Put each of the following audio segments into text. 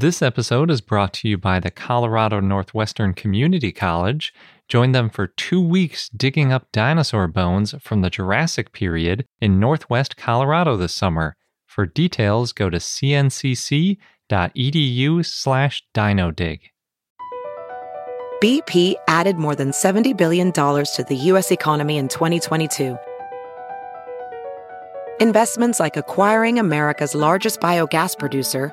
This episode is brought to you by the Colorado Northwestern Community College. Join them for two weeks digging up dinosaur bones from the Jurassic period in Northwest Colorado this summer. For details, go to cncc.edu slash dinodig. BP added more than $70 billion to the U.S. economy in 2022. Investments like acquiring America's largest biogas producer,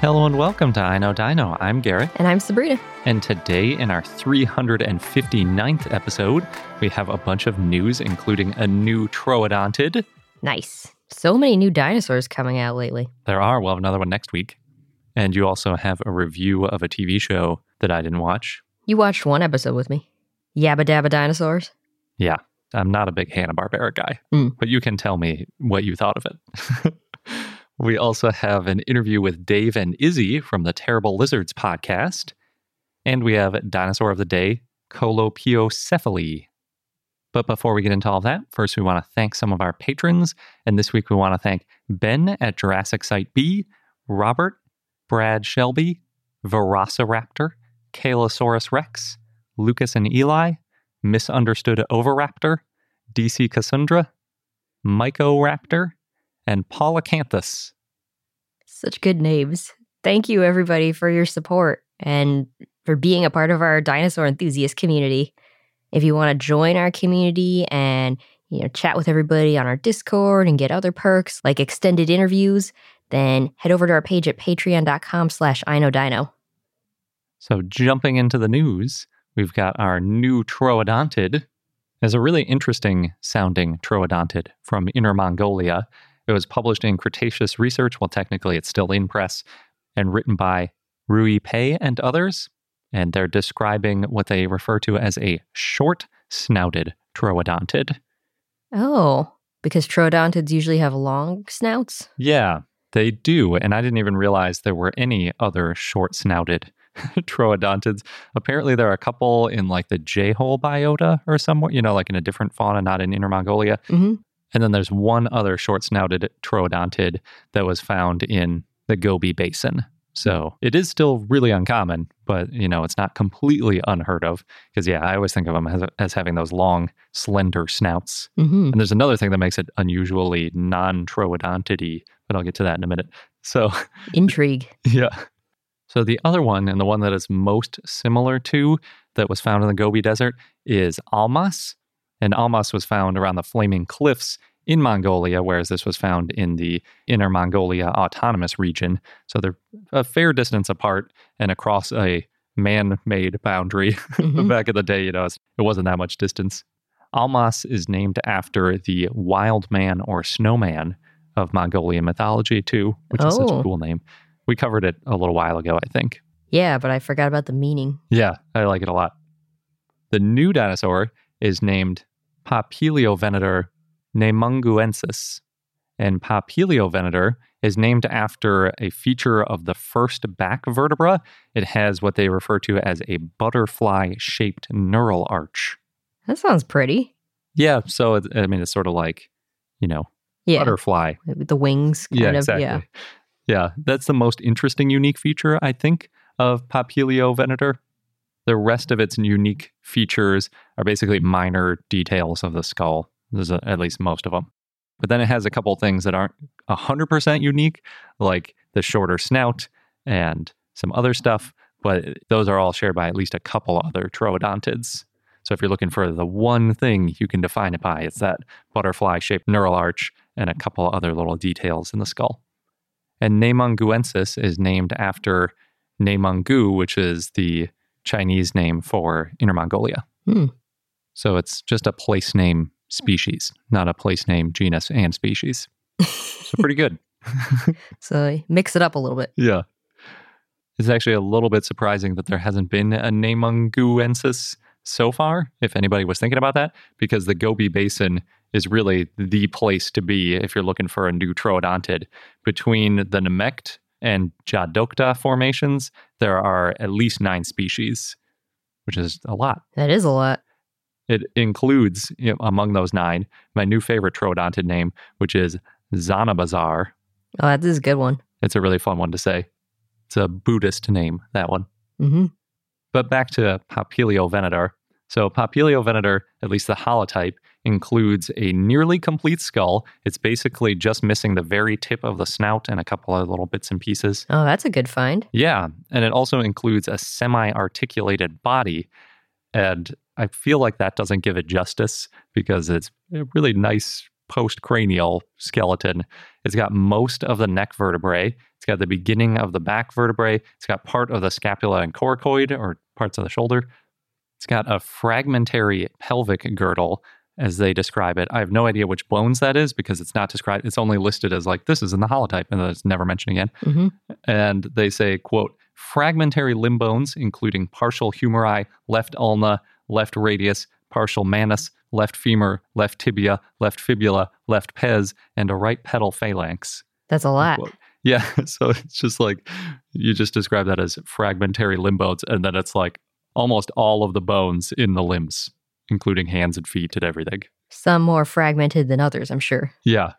Hello and welcome to I Know Dino. I'm Garrett. And I'm Sabrina. And today, in our 359th episode, we have a bunch of news, including a new Troodontid. Nice. So many new dinosaurs coming out lately. There are. We'll have another one next week. And you also have a review of a TV show that I didn't watch. You watched one episode with me Yabba Dabba Dinosaurs. Yeah. I'm not a big Hanna-Barbera guy, Mm. but you can tell me what you thought of it. we also have an interview with Dave and Izzy from the Terrible Lizards podcast. And we have Dinosaur of the Day, Colepiocephale. But before we get into all that, first we want to thank some of our patrons. And this week we want to thank Ben at Jurassic Site B, Robert, Brad Shelby, Velociraptor, Kalosaurus Rex, Lucas and Eli, Misunderstood Oviraptor, DC Cassandra, Mycoraptor, and Polycanthus. Such good names. Thank you, everybody, for your support and for being a part of our dinosaur enthusiast community. If you want to join our community and you know chat with everybody on our Discord and get other perks like extended interviews, then head over to our page at patreon.com slash iknowdino. So, jumping into the news, we've got our new Troodontid. It's a really interesting sounding Troodontid from Inner Mongolia. It was published in Cretaceous Research, well, technically it's still in press, and written by Rui Pei and others. And they're describing what they refer to as a short snouted Troodontid. Oh, because troodontids usually have long snouts? Yeah, they do. And I didn't even realize there were any other short snouted troodontids. Apparently, there are a couple in like the Jehol biota or somewhere, you know, like in a different fauna, not in Inner Mongolia. hmm And then there's one other short snouted troodontid that was found in the Gobi Basin. So it is still really uncommon, but you know, it's not completely unheard of. Because, yeah, I always think of them as, as having those long, slender snouts. hmm And there's another thing that makes it unusually non troodontidy, but I'll get to that in a minute. So, Intrigue. yeah. So the other one, and the one that is most similar to that was found in the Gobi Desert, is Almas. And Almas was found around the Flaming Cliffs in Mongolia, whereas this was found in the Inner Mongolia Autonomous Region. So they're a fair distance apart and across a man made boundary. Mhm. Back in the day, you know, it wasn't that much distance. Almas is named after the wild man or snowman of Mongolian mythology, too, which is such a Oh. cool name. We covered it a little while ago, I think. Yeah, but I forgot about the meaning. Yeah, I like it a lot. The new dinosaur is named Papiliovenator neimengguensis. And Papiliovenator is named after a feature of the first back vertebra. It has what they refer to as a butterfly shaped neural arch. That sounds pretty. Yeah, so it, I mean, it's sort of like, you know, Yeah. butterfly. The wings, kind yeah, of. exactly. Yeah. Yeah, that's the most interesting, unique feature, I think, of Papiliovenator. The rest of its unique features are basically minor details of the skull. There's a, uh, at least most of them. But then it has a couple things that aren't 100% unique, like the shorter snout and some other stuff. But those are all shared by at least a couple other troodontids. So if you're looking for the one thing you can define it by, it's that butterfly shaped neural arch and a couple other little details in the skull. And Neimengguensis is named after Neimenggu, which is the Chinese name for Inner Mongolia. Hmm. So it's just a place name species, not a place name genus and species. So pretty good. So mix it up a little bit. Yeah. It's actually a little bit surprising that there hasn't been a Neimengguensis so far, if anybody was thinking about that, because the Gobi Basin is really the place to be if you're looking for a new troodontid. Between the Nemegt and Djadokhta formations, there are at least nine species, which is a lot. That is a lot. It includes, you know, among those nine, my new favorite troodontid name, which is Zanabazar. Oh, that is a good one. It's a really fun one to say. It's a Buddhist name, that one. hmm But back to Papiliovenator. So, Papiliovenator, at least the holotype, includes a nearly complete skull. It's basically just missing the very tip of the snout and a couple of little bits and pieces. Oh, that's a good find. Yeah. And it also includes a semi articulated body. And I feel like that doesn't give it justice because it's a really nice post cranial skeleton. It's got most of the neck vertebrae, it's got the beginning of the back vertebrae, it's got part of the scapula and coracoid or parts of the shoulder. It's got a fragmentary pelvic girdle, as they describe it. I have no idea which bones that is because it's not described. It's only listed as like this is in the holotype, and then it's never mentioned again. hmm And they say, quote, fragmentary limb bones, including partial humeri, left ulna, left radius, partial manus, left femur, left tibia, left fibula, left pes, and a right pedal phalanx. That's a lot. Unquote. Yeah. So it's just like you just describe that as fragmentary limb bones, and then it's like almost all of the bones in the limbs, including hands and feet and everything. Some more fragmented than others, I'm sure. Yeah.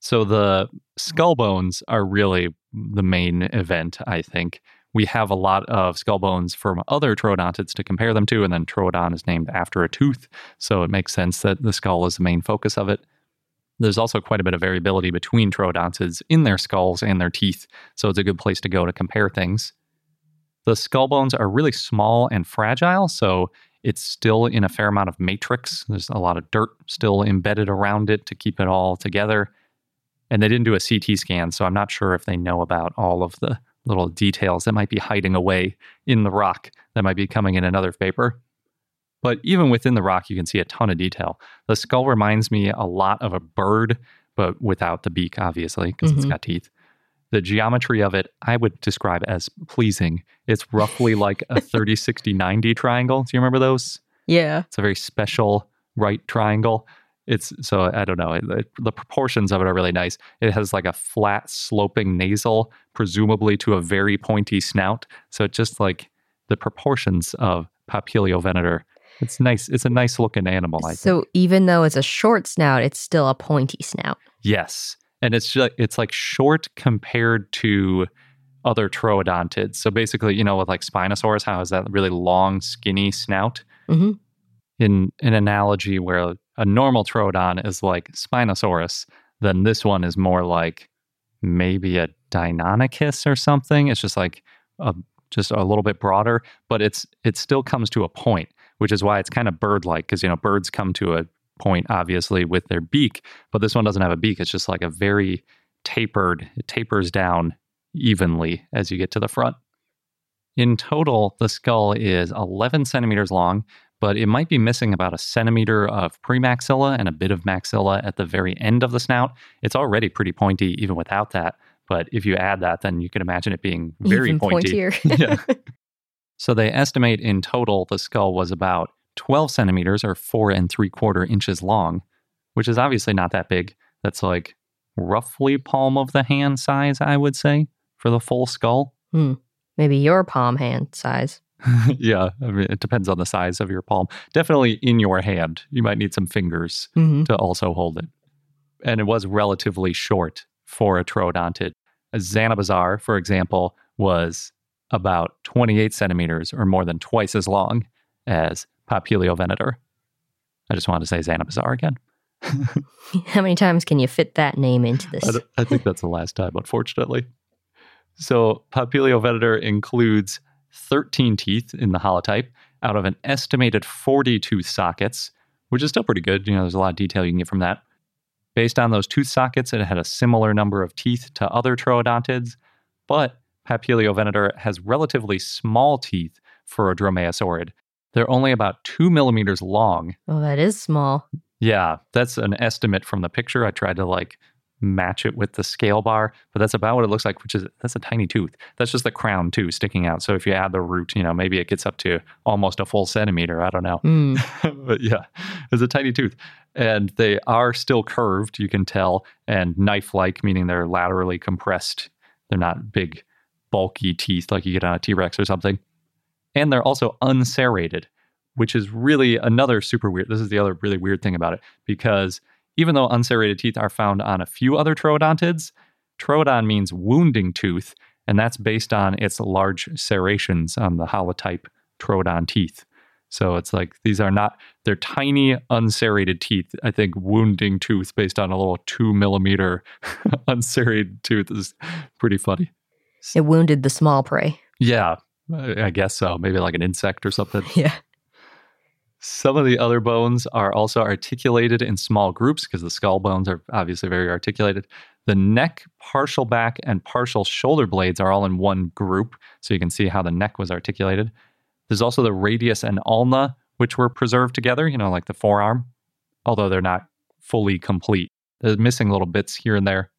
So the skull bones are really the main event, I think. We have a lot of skull bones from other troodontids to compare them to, and then troodon is named after a tooth, so it makes sense that the skull is the main focus of it. There's also quite a bit of variability between troodontids in their skulls and their teeth, so it's a good place to go to compare things. The skull bones are really small and fragile, so it's still in a fair amount of matrix. There's a lot of dirt still embedded around it to keep it all together. And they didn't do a CT scan, so I'm not sure if they know about all of the little details that might be hiding away in the rock that might be coming in another paper. But even within the rock, you can see a ton of detail. The skull reminds me a lot of a bird, but without the beak, obviously, because it's Mhm. got teeth. The geometry of it, I would describe as pleasing. It's roughly like a 30, 60, 90 triangle. Do you remember those? Yeah. It's a very special right triangle. It's so I don't know. It, it- the proportions of it are really nice. It has like a flat sloping nasal, presumably to a very pointy snout. So it's just like the proportions of Papiliovenator. It's nice. It's a nice looking animal. I think. So even though it's a short snout, it's still a pointy snout. Yes, and it's just, it's like short compared to other troodontids. So basically, you know, with like Spinosaurus, how has that really long, skinny snout? Mhm. In an analogy where a normal troodon is like Spinosaurus, then this one is more like maybe a Deinonychus or something. It's just like a, just a little bit broader, but it's it still comes to a point, which is why it's kind of bird-like because you know birds come to a point obviously with their beak, but this one doesn't have a beak. It's just like a very tapered, it tapers down evenly as you get to the front. In total, the skull is 11 centimeters long, but it might be missing about a centimeter of premaxilla and a bit of maxilla at the very end of the snout. It's already pretty pointy even without that, but if you add that, then you can imagine it being very even pointy. pointier. Yeah. So they estimate in total the skull was about 12 centimeters or four and three quarter inches long, which is obviously not that big. That's like roughly palm of the hand size, I would say, for the full skull. Hmm. Maybe your palm hand size. yeah, I mean, it depends on the size of your palm. Definitely in your hand. You might need some fingers hmm to also hold it. And it was relatively short for a troodontid. A Zanabazar, for example, was about 28 centimeters or more than twice as long as Papiliovenator. I just wanted to say Zanabazar again. How many times can you fit that name into this? th- I think that's the last time, unfortunately. So, Papiliovenator includes 13 teeth in the holotype out of an estimated 40 tooth sockets, which is still pretty good. You know, there's a lot of detail you can get from that. Based on those tooth sockets, it had a similar number of teeth to other troodontids, but Papiliovenator has relatively small teeth for a dromaeosaurid. They're only about two millimeters long Oh, that is small. yeah, that's an estimate from the picture. I tried to like match it with the scale bar, but that's about what it looks like, which is that's a tiny tooth. That's just the crown too sticking out. So if you add the root, you know, maybe it gets up to almost a full centimeter. I don't know. Mm. but yeah, it's a tiny tooth. And they are still curved, you can tell, and knife like, meaning they're laterally compressed. They're not big, bulky teeth like you get on a T Rex or something. And they're also unserrated, which is really another super weird. This is the other really weird thing about it because even though unserrated teeth are found on a few other troodontids, troodon means wounding tooth, and that's based on its large serrations on the holotype troodon teeth. So it's like these are not, they're tiny unserrated teeth. I think wounding tooth based on a little two millimeter unserrated tooth is pretty funny. It wounded the small prey. Yeah, I guess so. Maybe like an insect or something. Yeah. Some of the other bones are also articulated in small groups because the skull bones are obviously very articulated. The neck, partial back, and partial shoulder blades are all in one group. So you can see how the neck was articulated. There's also the radius and ulna, which were preserved together, you know, like the forearm, although they're not fully complete. They're missing little bits here and there.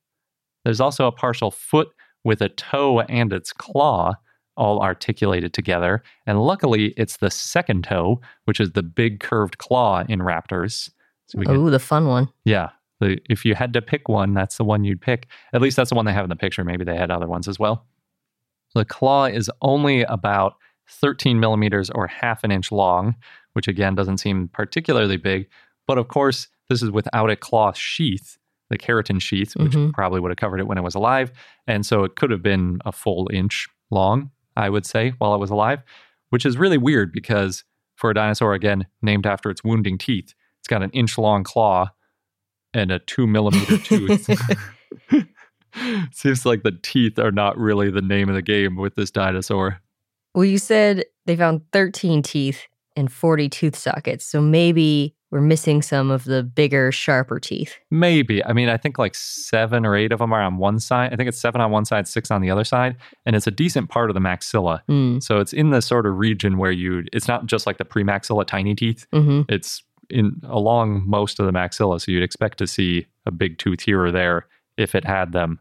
There's also a partial foot with a toe and its claw, all articulated together. And luckily, it's the second toe, which is the big curved claw in raptors. So Oh, the fun one. yeah, the, if you had to pick one, that's the one you'd pick. At least that's the one they have in the picture. Maybe they had other ones as well. The claw is only about 13 millimeters or half an inch long, which again doesn't seem particularly big. But of course, this is without a claw sheath, the keratin sheath, which Mhm. probably would have covered it when it was alive. And so it could have been a full inch long, I would say, while it was alive, which is really weird because for a dinosaur, again, named after its wounding teeth, it's got an inch long claw and a two millimeter tooth. Seems like the teeth are not really the name of the game with this dinosaur. Well, you said they found 13 teeth and 40 tooth sockets. So maybe we're missing some of the bigger, sharper teeth. Maybe. I mean, I think like seven or eight of them are on one side. I think it's seven on one side, six on the other side. And it's a decent part of the maxilla. Hmm. So it's in the sort of region where you, it's not just like the premaxilla tiny teeth. hmm It's in along most of the maxilla. So you'd expect to see a big tooth here or there if it had them.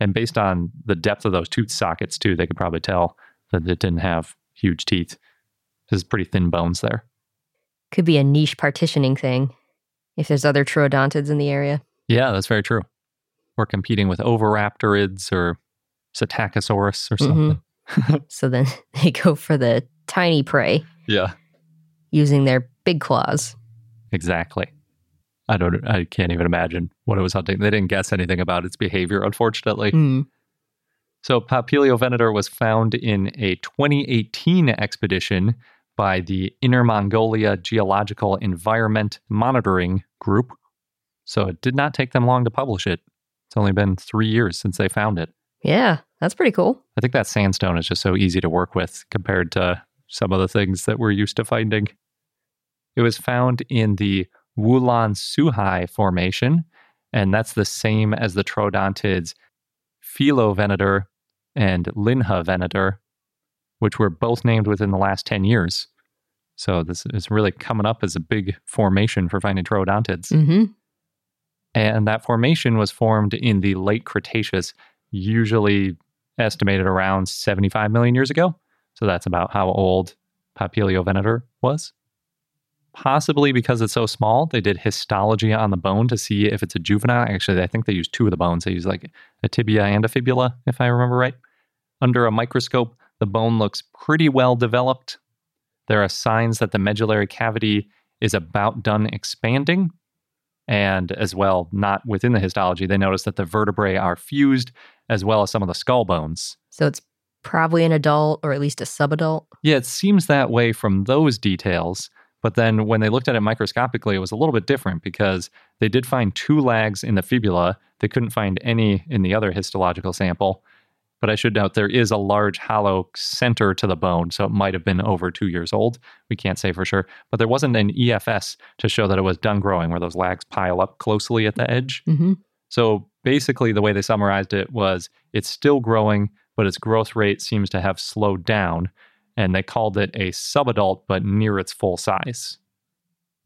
And based on the depth of those tooth sockets, too, they could probably tell that it didn't have huge teeth. There's pretty thin bones there. Could be a niche partitioning thing if there's other troodontids in the area. Yeah, that's very true. We're competing with oviraptorids or Psittacosaurus or Mhm. something. So then they go for the tiny prey Yeah, using their big claws. exactly. I don't. I can't even imagine what it was hunting. They didn't guess anything about its behavior, unfortunately. Hmm. So Papiliovenator was found in a 2018 expedition by the Inner Mongolia Geological Environment Monitoring Group. So it did not take them long to publish it. It's only been three years since they found it. Yeah, that's pretty cool. I think that sandstone is just so easy to work with compared to some of the things that we're used to finding. It was found in the Wulan Suhai Formation, and that's the same as the troodontids Philovenator and Linhevenator, which were both named within the last 10 years. So this is really coming up as a big formation for finding troodontids. hmm And that formation was formed in the late Cretaceous, usually estimated around 75 million years ago. So that's about how old Papiliovenator was. Possibly because it's so small, they did histology on the bone to see if it's a juvenile. Actually, I think they used two of the bones. They used like a tibia and a fibula, if I remember right. Under a microscope, the bone looks pretty well developed. There are signs that the medullary cavity is about done expanding, and as well, not within the histology, they notice that the vertebrae are fused as well as some of the skull bones. So it's probably an adult or at least a subadult. Yeah, it seems that way from those details. But then when they looked at it microscopically, it was a little bit different because they did find two lags in the fibula. They couldn't find any in the other histological sample. But I should note there is a large hollow center to the bone, so it might have been over two years old. We can't say for sure. But there wasn't an EFS to show that it was done growing, where those lags pile up closely at the edge. hmm So basically, the way they summarized it was it's still growing, but its growth rate seems to have slowed down. And they called it a subadult, but near its full size.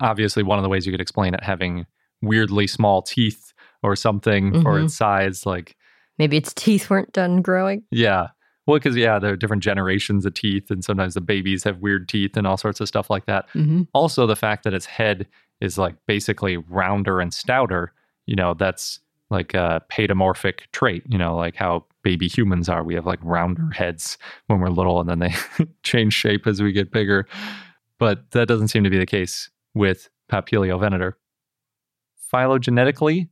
Obviously, one of the ways you could explain it having weirdly small teeth or something for Mhm. its size. Like, Maybe its teeth weren't done growing. yeah. Well, because, yeah, there are different generations of teeth, and sometimes the babies have weird teeth and all sorts of stuff like that. Mm-hmm. Also, the fact that its head is like basically rounder and stouter, you know, that's like a paedomorphic trait, you know, like how baby humans are. We have like rounder heads when we're little and then they change shape as we get bigger. But that doesn't seem to be the case with Papiliovenator. Phylogenetically,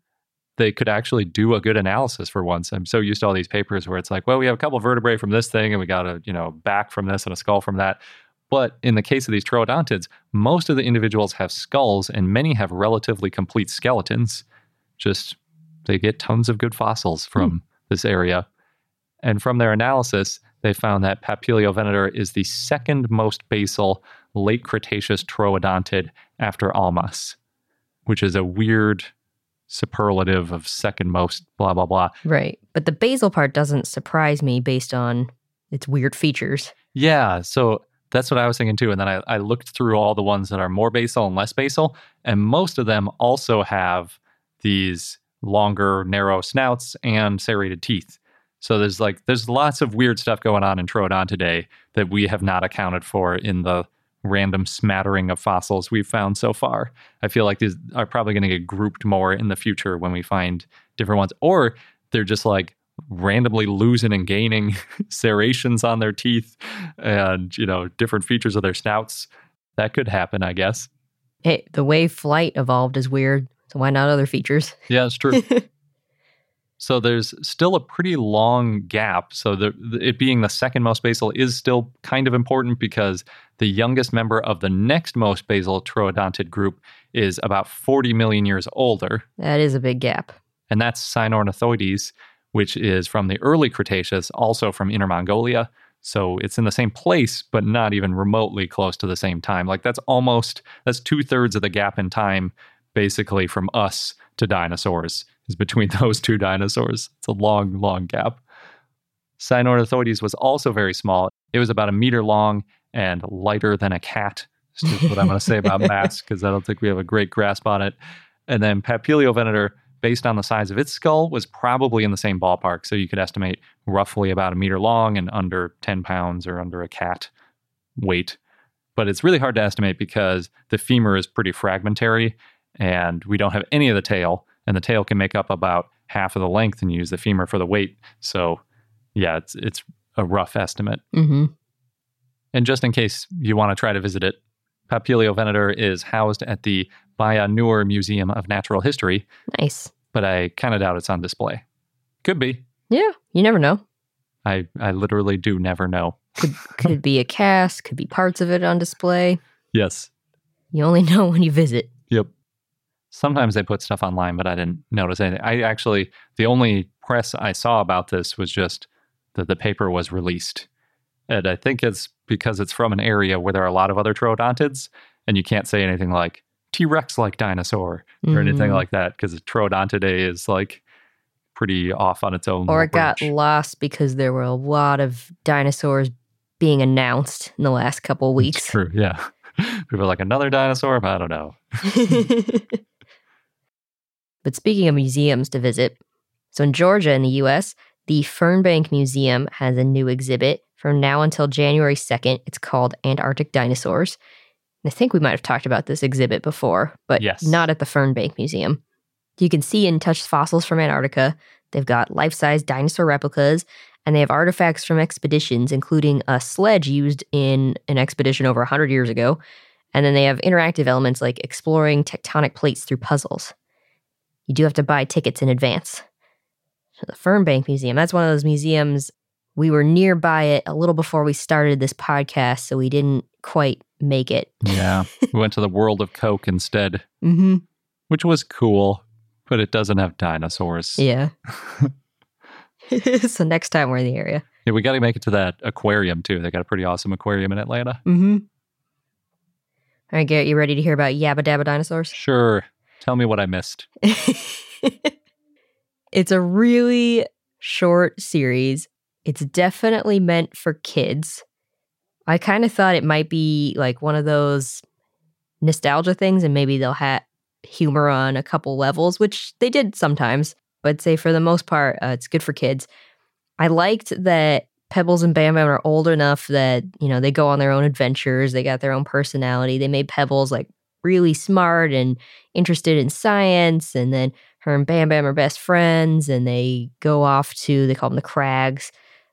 they could actually do a good analysis for once. I'm so used to all these papers where it's like, well, we have a couple vertebrae from this thing and we got a, you know, back from this and a skull from that. But in the case of these troodontids, most of the individuals have skulls and many have relatively complete skeletons. Just they get tons of good fossils hmm. from this area. And from their analysis, they found that Papiliovenator is the second most basal late Cretaceous troodontid after Almas, which is a weird superlative of second most, blah, blah, blah. Right. But the basal part doesn't surprise me based on its weird features. Yeah, so that's what I was thinking too. And then I, I looked through all the ones that are more basal and less basal, and most of them also have these longer, narrow snouts and serrated teeth. So there's like there's lots of weird stuff going on in Troodontidae that we have not accounted for in the random smattering of fossils we've found so far. I feel like these are probably going to get grouped more in the future when we find different ones, or they're just like randomly losing and gaining serrations on their teeth and you know different features of their snouts. That could happen, I guess. Hey, the way flight evolved is weird. So why not other features? Yeah, it's true. So there's still a pretty long gap. So the, it being the second most basal is still kind of important because the youngest member of the next most basal troodontid group is about 40 million years older, that is a big gap. and that's Sinornithoides, which is from the early Cretaceous, also from Inner Mongolia. So it's in the same place, but not even remotely close to the same time. Like that's almost that's two thirds of the gap in time, basically from us to dinosaurs, is between those two dinosaurs. It's a long, long gap. Sinornithoides was also very small. It was about a meter long and lighter than a cat. Just what I'm going to say about mass because I don't think we have a great grasp on it. And then Papiliovenator, based on the size of its skull, was probably in the same ballpark. So you could estimate roughly about a meter long and under 10 pounds or under a cat weight. But it's really hard to estimate because the femur is pretty fragmentary and we don't have any of the tail. And the tail can make up about half of the length and use the femur for the weight. So yeah, it's it's a rough estimate. Mm-hmm. And just in case you want to try to visit it, Papiliovenator is housed at the Bayannur Museum of Natural History, Nice. but I kind of doubt it's on display. Could be. Yeah, you never know. I, I literally do never know. Could could be a cast, could be parts of it on display. Yes. You only know when you visit. Yep. Sometimes they put stuff online, but I didn't notice anything. I actually, the only press I saw about this was just that the paper was released. And I think it's because it's from an area where there are a lot of other troodontids, and you can't say anything like T Rex like dinosaur or anything Mm. like that because Troodontidae is like pretty off on its own. Or it got lost because there were a lot of dinosaurs being announced in the last couple It's weeks. true. Yeah. People are like another dinosaur. I don't know. but speaking of museums to visit, so in Georgia in the US, the Fernbank Museum has a new exhibit from now until January 2nd. It's called Antarctic Dinosaurs. And I think we might have talked about this exhibit before, but Yes. not at the Fernbank Museum. You can see and touch fossils from Antarctica. They've got life size dinosaur replicas, and they have artifacts from expeditions, including a sledge used in an expedition over 100 years ago. And then they have interactive elements like exploring tectonic plates through puzzles. You do have to buy tickets in advance. So the Fernbank Museum, that's one of those museums. We were nearby it a little before we started this podcast, so we didn't quite make it. Yeah. we went to the world of Coke instead, Mm-hmm. which was cool, but it doesn't have dinosaurs. Yeah. so next time we're in the area. Yeah, we got to make it to that aquarium too. They got a pretty awesome aquarium in Atlanta. Mm-hmm. All right, Garrett, you ready to hear about Yabba Dabba dinosaurs? Sure. Tell me what I missed. it's a really short series. It's definitely meant for kids. I kind of thought it might be like one of those nostalgia things, and maybe they'll have humor on a couple levels, which they did sometimes. But say for the most part, uh, it's good for kids. I liked that Pebbles and Bam Bam are old enough that, you know, they go on their own adventures. They got their own personality. They made Pebbles like really smart and interested in science. And then her and Bam Bam are best friends and they go off to, they call them the Crags,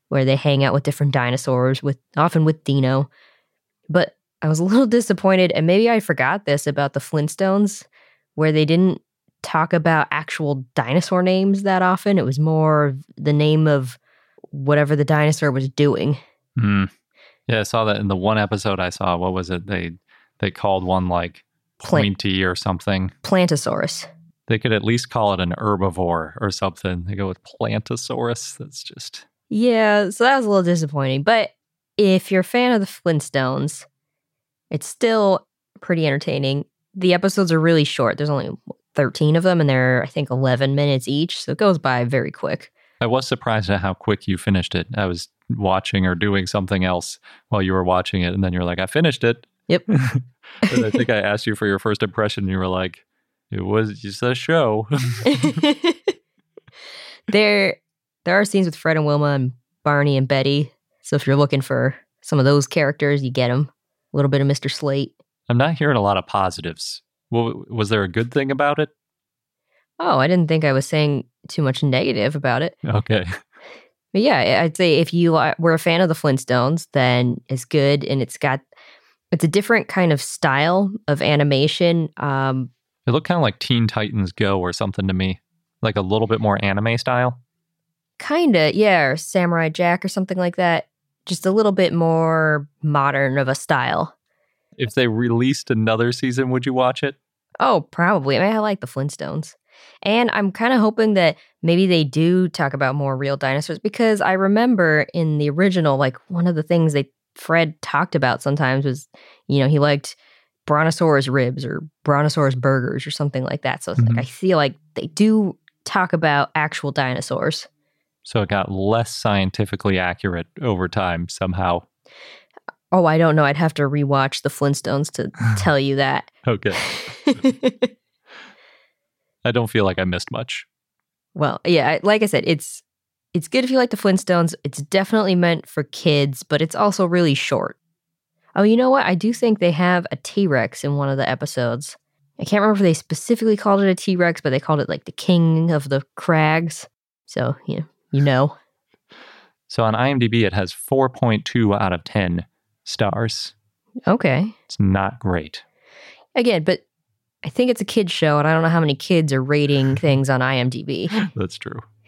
where they hang out with different dinosaurs, with often with Dino. But I was a little disappointed, and maybe I forgot this about the Flintstones, where they didn't talk about actual dinosaur names that often. It was more the name of whatever the dinosaur was doing. Mm. Yeah, I saw that in the one episode I saw. What was it? They they called one like pointy or something. Plantosaurus. They could at least call it an herbivore or something. They go with Plantosaurus. That's just Yeah, so that was a little disappointing. But if you're a fan of the Flintstones, it's still pretty entertaining. The episodes are really short. There's only 13 of them, and they're, I think, 11 minutes each. So it goes by very quick. I was surprised at how quick you finished it. I was watching or doing something else while you were watching it, and then you're like, I finished it. Yep. and I think I asked you for your first impression, and you were like, it was just a show. there, there are scenes with Fred and Wilma and Barney and Betty. So if you're looking for some of those characters, you get them. A little bit of Mr. Slate. I'm not hearing a lot of positives. Well, was there a good thing about it? Oh, I didn't think I was saying too much negative about it. Okay. But yeah, I'd say if you uh, were a fan of the Flintstones, then it's good, and it's got it's a different kind of style of animation. Um, It looked kind of like Teen Titans Go or something to me, like a little bit more anime style. kinda, yeah, or Samurai Jack or something like that. Just a little bit more modern of a style. If they released another season, would you watch it? Oh, probably. I mean, I like the Flintstones. And I'm kind of hoping that maybe they do talk about more real dinosaurs because I remember in the original, like one of the things they Fred talked about sometimes was, you know, he liked brontosaurus ribs or brontosaurus burgers or something like that. So it's Mhm. like I feel like they do talk about actual dinosaurs. So it got less scientifically accurate over time somehow. Oh, I don't know. I'd have to rewatch the Flintstones to tell you that. Okay. I don't feel like I missed much. Well, yeah, like I said, it's it's good if you like the Flintstones. It's definitely meant for kids, but it's also really short. Oh, you know what? I do think they have a T-Rex in one of the episodes. I can't remember if they specifically called it a T-Rex, but they called it like the king of the crags. So, you know, you know. So on IMDb, it has 4.2 out of 10 stars. Okay. It's not great. Again, but I think it's a kid show and I don't know how many kids are rating things on IMDb. That's true.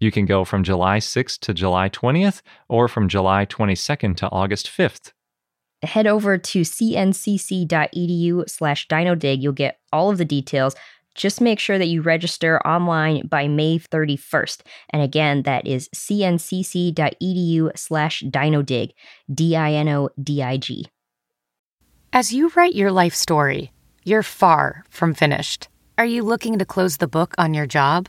You can go from July 6th to July 20th or from July 22nd to August 5th. Head over to cncc.edu slash dinodig. You'll get all of the details. Just make sure that you register online by May 31st. And again, that is cncc.edu slash dinodig, D I N O D I G. As you write your life story, you're far from finished. Are you looking to close the book on your job?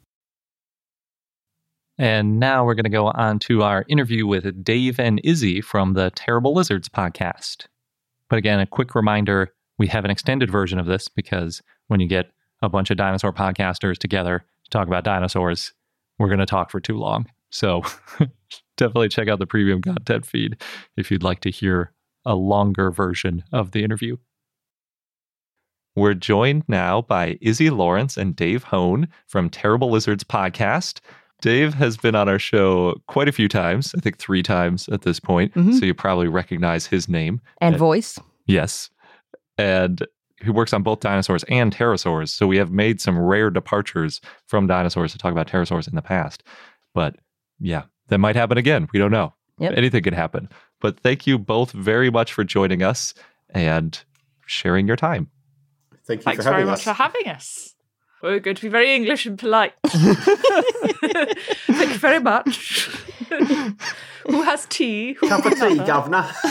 And now we're going to go on to our interview with Dave and Izzy from the Terrible Lizards podcast. But again, a quick reminder we have an extended version of this because when you get a bunch of dinosaur podcasters together to talk about dinosaurs, we're going to talk for too long. So definitely check out the premium content feed if you'd like to hear a longer version of the interview. We're joined now by Izzy Lawrence and Dave Hone from Terrible Lizards podcast. Dave has been on our show quite a few times, I think three times at this point. Mhm. So you probably recognize his name. And Uh, voice. Yes. And he works on both dinosaurs and pterosaurs. So we have made some rare departures from dinosaurs to talk about pterosaurs in the past. But yeah, that might happen again. We don't know. Yep. Anything could happen. But thank you both very much for joining us and sharing your time. Thank you Thanks for having very us. much for having us. We're going to be very English and polite. Thank you very much. Who has tea? Who Cup of tea, governor.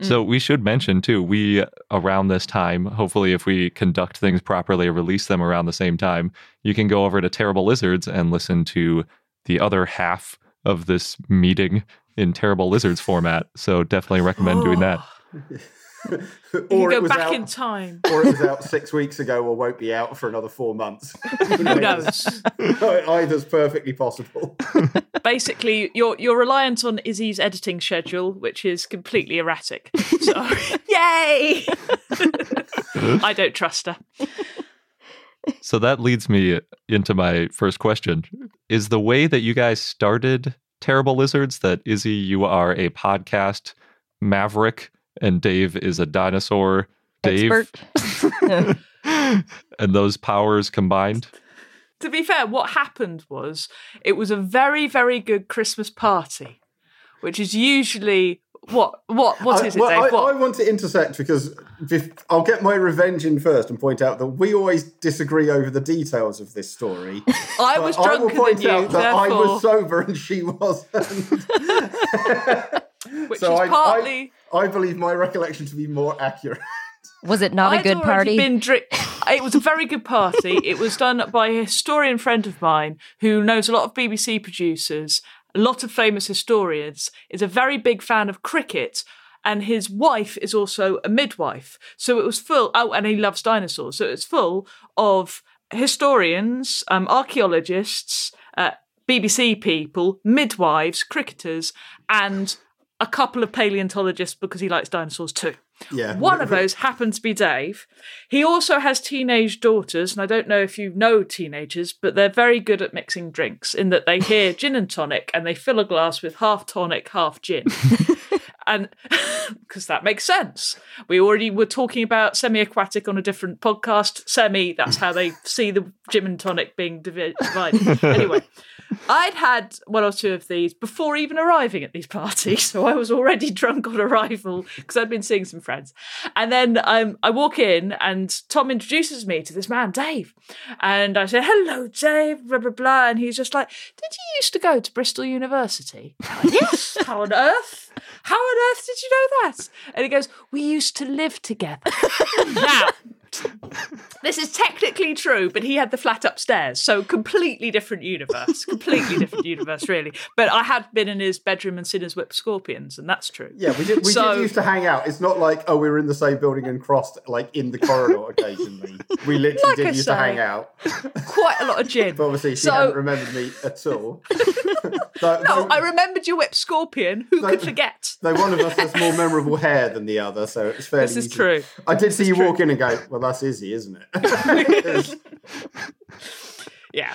So we should mention too, we around this time, hopefully if we conduct things properly, release them around the same time, you can go over to Terrible Lizards and listen to the other half of this meeting in Terrible Lizards format. So definitely recommend doing that. You or can it go was back out, in time. or it was out six weeks ago, or won't be out for another four months. Who knows? Either's perfectly possible. Basically, you're you're reliant on Izzy's editing schedule, which is completely erratic. So, yay! I don't trust her. So that leads me into my first question. Is the way that you guys started Terrible Lizards that Izzy, you are a podcast maverick and Dave is a dinosaur Dave? Expert. and those powers combined? To be fair, what happened was it was a very very good Christmas party, which is usually what what what is I, is it, well, Dave? I, What? I want to intersect because bef- I'll get my revenge in first and point out that we always disagree over the details of this story. I But was I will drunker point you, out that I was sober and she wasn't. which so is I- I- partly. I believe my recollection to be more accurate. Was it not a I'd good party? Been drink- it was a very good party. It was done by a historian friend of mine who knows a lot of BBC producers, a lot of famous historians, is a very big fan of cricket. And his wife is also a midwife. So it was full, oh, and he loves dinosaurs. So it's full of historians, um, archaeologists, uh, BBC people, midwives, cricketers, and a couple of paleontologists because he likes dinosaurs too. Yeah. One of those happened to be Dave. He also has teenage daughters, and I don't know if you know teenagers, but they're very good at mixing drinks in that they hear gin and tonic and they fill a glass with half tonic, half gin. and because that makes sense. We already were talking about semi aquatic on a different podcast. Semi, that's how they see the gin and tonic being divided. anyway. I'd had one or two of these before even arriving at these parties, so I was already drunk on arrival because I'd been seeing some friends. And then um, I walk in, and Tom introduces me to this man, Dave. And I say, "Hello, Dave." Blah blah blah. And he's just like, "Did you used to go to Bristol University?" Yes. How on earth? How on earth did you know that? And he goes, "We used to live together." now. This is technically true, but he had the flat upstairs, so completely different universe. completely different universe, really. But I had been in his bedroom and seen his whip scorpions, and that's true. Yeah, we did. We So- did used to hang out. It's not like oh, we were in the same building and crossed like in the corridor occasionally. We literally Like did I used say. to hang out. Quite a lot of gin. But obviously, she So- hadn't remembered me at all. though, No, though, I remembered your whip scorpion. Who No. could forget? though one of us has more memorable hair than the other, so it's fairly. This is easy. true. I did see you true. walk in and go, "Well, that's easy, isn't it?" Yeah.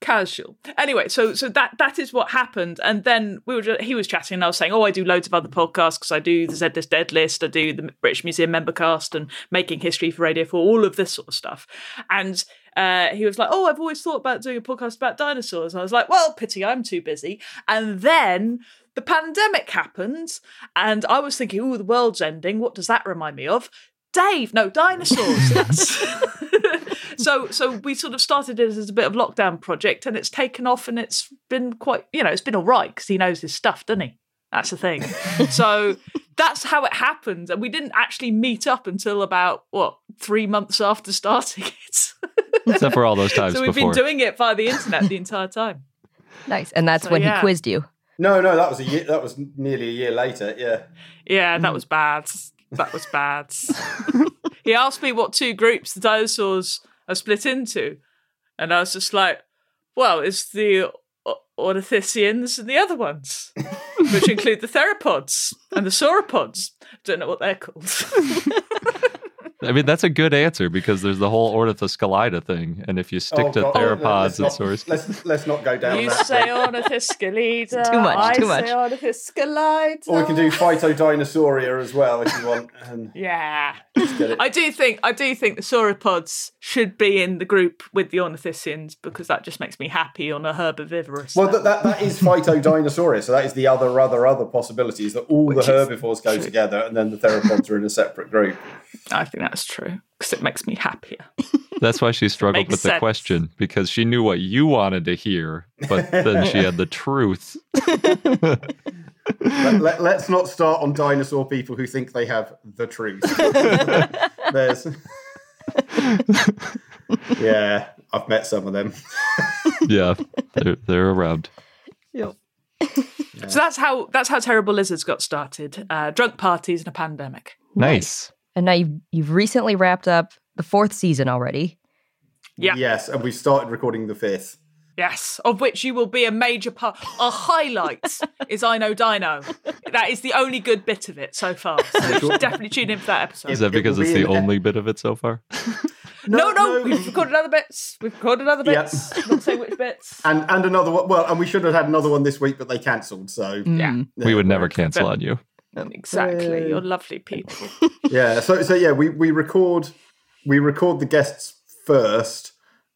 Casual. Anyway, so so that that is what happened, and then we were just, he was chatting, and I was saying, oh, I do loads of other podcasts because I do the Z List I do the British Museum member cast, and making history for Radio Four, all of this sort of stuff, and uh, he was like, "Oh, I've always thought about doing a podcast about dinosaurs." And I was like, "Well, pity, I'm too busy." And then the pandemic happened, and I was thinking, "Oh, the world's ending. What does that remind me of?" Dave, no dinosaurs. That's- so, so we sort of started it as a bit of lockdown project, and it's taken off, and it's been quite, you know, it's been all right because he knows his stuff, doesn't he? That's the thing. so that's how it happened, and we didn't actually meet up until about what three months after starting it. Except for all those times so we've before. been doing it via the internet the entire time. Nice. And that's So, when yeah. he quizzed you. No, no, that was a year. That was nearly a year later. Yeah. Yeah, that mm. was bad. That was bad. he asked me what two groups the dinosaurs are split into, and I was just like, "Well, it's the ornithischians and the other ones, which include the theropods and the sauropods. Don't know what they're called." I mean, that's a good answer because there's the whole Ornithoscelida thing. And if you oh, stick Oh, to God. Oh, theropods let's and not, source, Let's let's not go down you that. say ornithoscelida. Too much, I too much. say ornithoscelida. Or we can do phytodinosauria as well if you want. And Yeah. I do think I do think the sauropods should be in the group with the ornithischians because that just makes me happy on a herbivorous. Well, level. that, that, that is phytodinosauria. So that is the other, other, other possibilities that all Which the herbivores go together and then the theropods are in a separate group. I think that's true because it makes me happier. that's why she struggled Makes with the sense. question because she knew what you wanted to hear, but then she had the truth. Let, us not start on dinosaur people who think they have the truth. There's. yeah, I've met some of them. yeah, they're, they're around. So that's how that's how terrible lizards got started. Uh, drunk parties and a pandemic. Nice. And now you've, you've recently wrapped up the fourth season already. Yeah. Yes, and we've started recording the fifth. Yes, of which you will be a major part. A highlight is I know Dino. That is the only good bit of it so far. So you should definitely tune in for that episode. Is that because will it's be the in- only bit of it so far? no, no, we've recorded other bits. We've recorded other Yeah. bits. Not say which bits. And and another one. Well, and we should have had another one this week, but they cancelled. So Yeah. we would never we're- cancel on you. Exactly. You're lovely people. Yeah. So so yeah, we we record we record the guests first,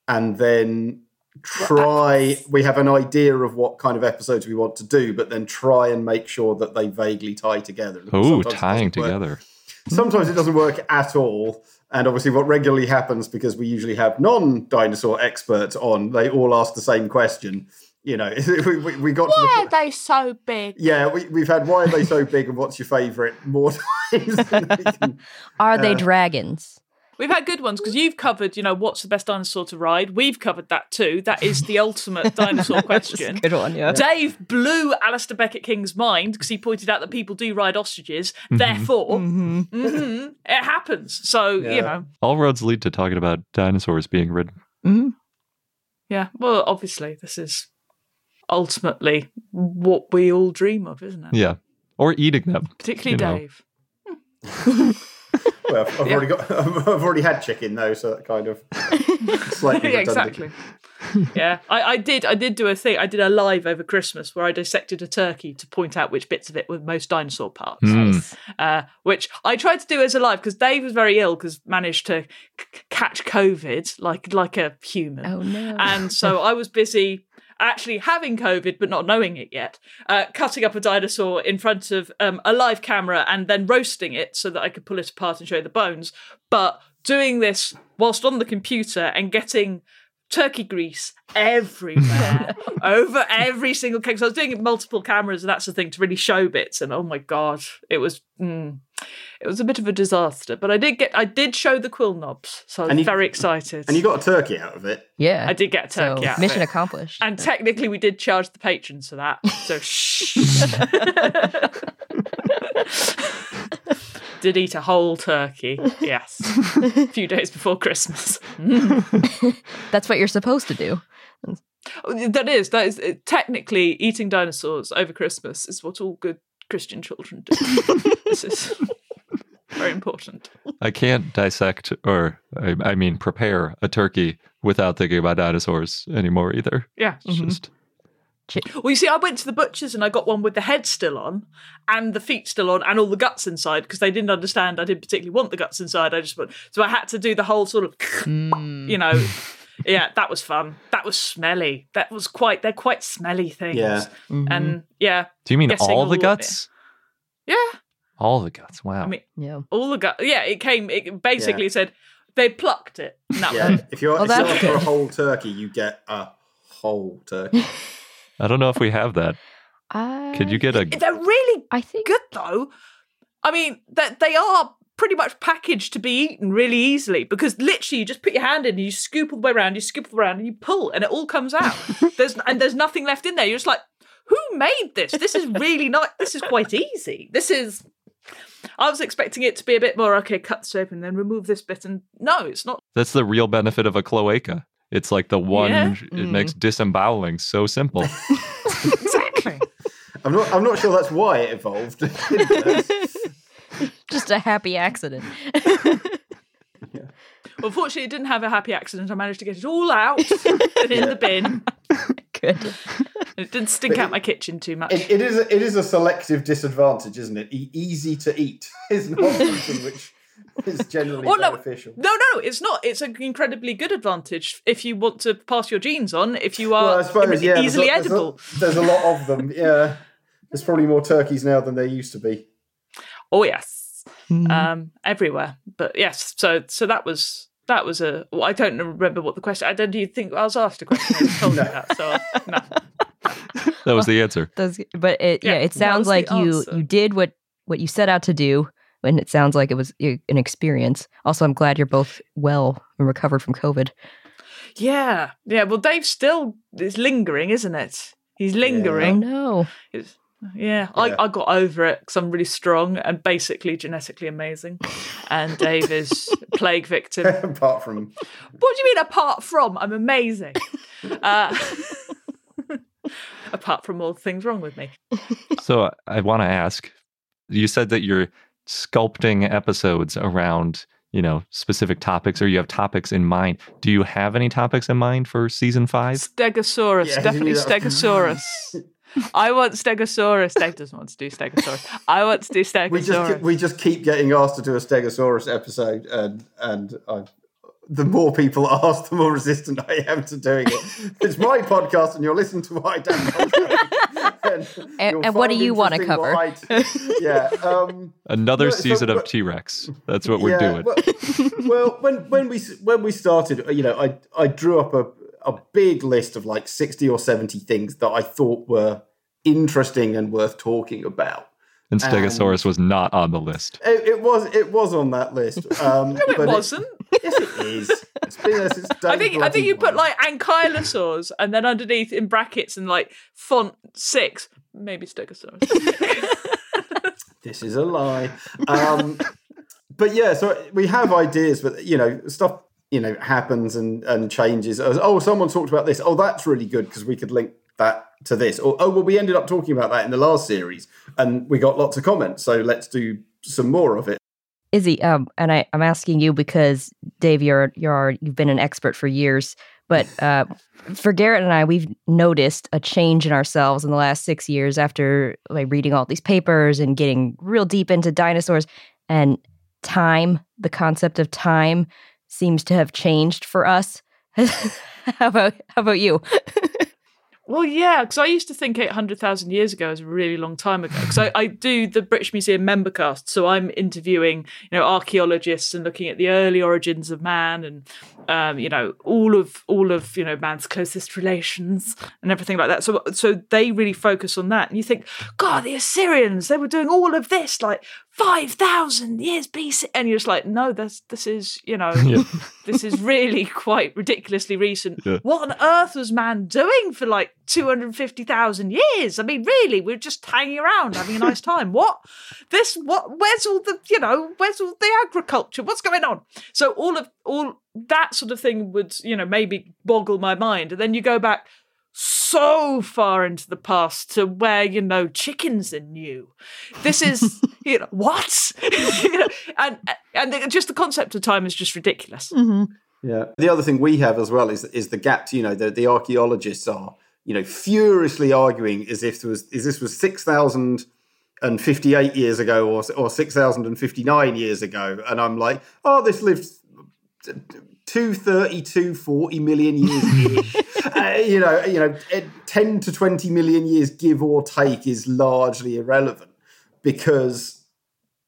and then try. We have an idea of what kind of episodes we want to do, but then try and make sure that they vaguely tie together. Oh, Sometimes it tying together. Sometimes it doesn't work at all. And obviously, what regularly happens because we usually have non-dinosaur experts on, they all ask the same question. You know, we, we, we got to the Why are they so big? yeah, we, we've had why are they so big and what's your favourite more times than they can. Are Uh, they dragons? We've had good ones because you've covered, you know, what's the best dinosaur to ride. We've covered that too. That is the ultimate dinosaur question. Good one, yeah. Dave blew Alasdair Beckett King's mind because he pointed out that people do ride ostriches. Therefore, mhm, it happens. So, Yeah. you know, All roads lead to talking about dinosaurs being ridden. yeah. Well, obviously, this is ultimately what we all dream of, isn't it? Yeah. Or eating them. Particularly. Dave. Well, I've Yeah. already got, I've already had chicken though, so that kind of slightly yeah, exactly. yeah, I, I did. I did do a thing. I did a live over Christmas where I dissected a turkey to point out which bits of it were most dinosaur parts. Mm. Uh, which I tried to do as a live because Dave was very ill because managed to c- catch COVID like like a human. Oh no. And so I was busy actually having COVID but not knowing it yet, uh, cutting up a dinosaur in front of um, a live camera and then roasting it so that I could pull it apart and show the bones. But doing this whilst on the computer and getting turkey grease everywhere over every single cake. So I was doing it multiple cameras and that's the thing to really show bits. And oh my god, it was. Mm, it was a bit of a disaster, but I did get I did show the quill knobs, so I was you- very excited. And you got a turkey out of it. yeah. I did get a so turkey out of mission it. accomplished. And technically, we did charge the patrons for that. So shh. did eat a whole turkey. Yes, a few days before Christmas. That's what you're supposed to do. That is that is technically eating dinosaurs over Christmas is what all good Christian children do. this is very important. I can't dissect or, I, I mean, prepare a turkey without thinking about dinosaurs anymore either. Yeah. It's just, Well, you see, I went to the butcher's and I got one with the head still on and the feet still on and all the guts inside because they didn't understand I didn't particularly want the guts inside. I just want, so I had to do the whole sort of, you know, yeah, that was fun. That was smelly. That was quite. They're quite smelly things. Yeah. Mhm. And yeah, Do you mean all the all- guts? yeah. All the guts. Wow. I mean, yeah. all the gut. Yeah, it came. It basically said they plucked it. And that Yeah. was- If you're, Well, if you're that's after a whole turkey, you get a whole turkey. I don't know if we have that. I, Could you get a? They're really I think good though. I mean, that they are pretty much packaged to be eaten really easily because literally you just put your hand in and you scoop all the way around, you scoop all the way around and you pull and it all comes out. there's and there's nothing left in there. You're just like, who made this? This is really not. This is quite easy. This is. I was expecting it to be a bit more okay. Cut this open, then remove this bit, and no, it's not. That's the real benefit of a cloaca. It's like the one. Yeah. It Mm. makes disemboweling so simple. Exactly. I'm not. I'm not sure that's why it evolved. just a happy accident. Well, fortunately, it didn't have a happy accident. I managed to get it all out and in the bin. Good. And it didn't stink out my kitchen too much. It, it is. A, it is a selective disadvantage, isn't it? E- easy to eat is not something which is generally Oh, no. beneficial. No, no, it's not. It's an incredibly good advantage if you want to pass your genes on. If you are Well, suppose yeah. there's easily a- there's a- edible. There's a lot of them. Yeah. There's probably more turkeys now than there used to be. Oh yes, Mm-hmm. um, everywhere. But yes, so so that was that was a. Well, I don't remember what the question. I don't even think I was asked a question. I was told me that. So no. That was the answer. Does but it yeah, Yeah, it sounds like you answer. you did what what you set out to do and it sounds like it was an experience. Also, I'm glad you're both well and recovered from COVID. Yeah, yeah. Well, Dave still is lingering, isn't it? He's lingering. Oh lingering. no. It's- yeah, Yeah. I, I got over it because I'm really strong and basically genetically amazing. And Dave is plague victim. Apart from What do you mean apart from? I'm amazing. Uh, apart from all the things wrong with me. So I want to ask. You said that you're sculpting episodes around you know specific topics, or you have topics in mind. Do you have any topics in mind for season five? Stegosaurus, Yeah, definitely. Stegosaurus. I want Stegosaurus. Dave doesn't want to do Stegosaurus. I want to do Stegosaurus. we just we just keep getting asked to do a Stegosaurus episode, and and I, the more people ask, the more resistant I am to doing it. it's my podcast, and you're listening to what I don't and And- and what do you wanna cover? what I d- yeah. Um, Another No, so season of T Rex. That's what we're yeah, doing. Well, well, when when we when we started, you know, I I drew up a a big list of like sixty or seventy things that I thought were interesting and worth talking about. and Stegosaurus was not on the list. It, it was it was on that list. Um, no, it but wasn't. yes, it is. It's been there since I think I think you put like ankylosaurs and then underneath in brackets and like font six, maybe Stegosaurus. This is a lie. Um, but yeah, so we have ideas, but you know, stuff you know happens and and changes. Oh, someone talked about this. Oh, that's really good because we could link that to this. Or oh, well, we ended up talking about that in the last series, and we got lots of comments. So let's do some more of it. Iszi, um, and I, I'm asking you because Dave, you're you're you've been an expert for years, but uh, for Garrett and I, we've noticed a change in ourselves in the last six years after like reading all these papers and getting real deep into dinosaurs and time. The concept of time seems to have changed for us. how about how about you? Well, yeah, because I used to think 800,000 years ago is a really long time ago. Because I, I do the British Museum Membercast, so I'm interviewing, you know, archaeologists and looking at the early origins of man and, um, you know, all of all of you know man's closest relations and everything like that. So, so they really focus on that. And you think, God, the Assyrians, they were doing all of this like 5,000 years BC, and you're just like, no, this this is, you know, Yeah. this is really quite ridiculously recent. Yeah. What on earth was man doing for like 250,000 years? I mean, really, we're just hanging around having a nice time. What? This, what, where's all the, you know, where's all the agriculture? What's going on? So all of, all that sort of thing would, you know, maybe boggle my mind. And then you go back so far into the past to where, you know, chickens are new. This is, you know, what? You know, and, and the- just the concept of time is just ridiculous. Mm-hmm. Yeah. The other thing we have as well is is the gaps. You know, the, the archaeologists are you know furiously arguing as if there was is this was six thousand and fifty eight years ago or or six thousand and fifty nine years ago, and I'm like, oh, this lived 232, 40 million years uh, you know, you know, 10 to 20 million years, give or take, is largely irrelevant because,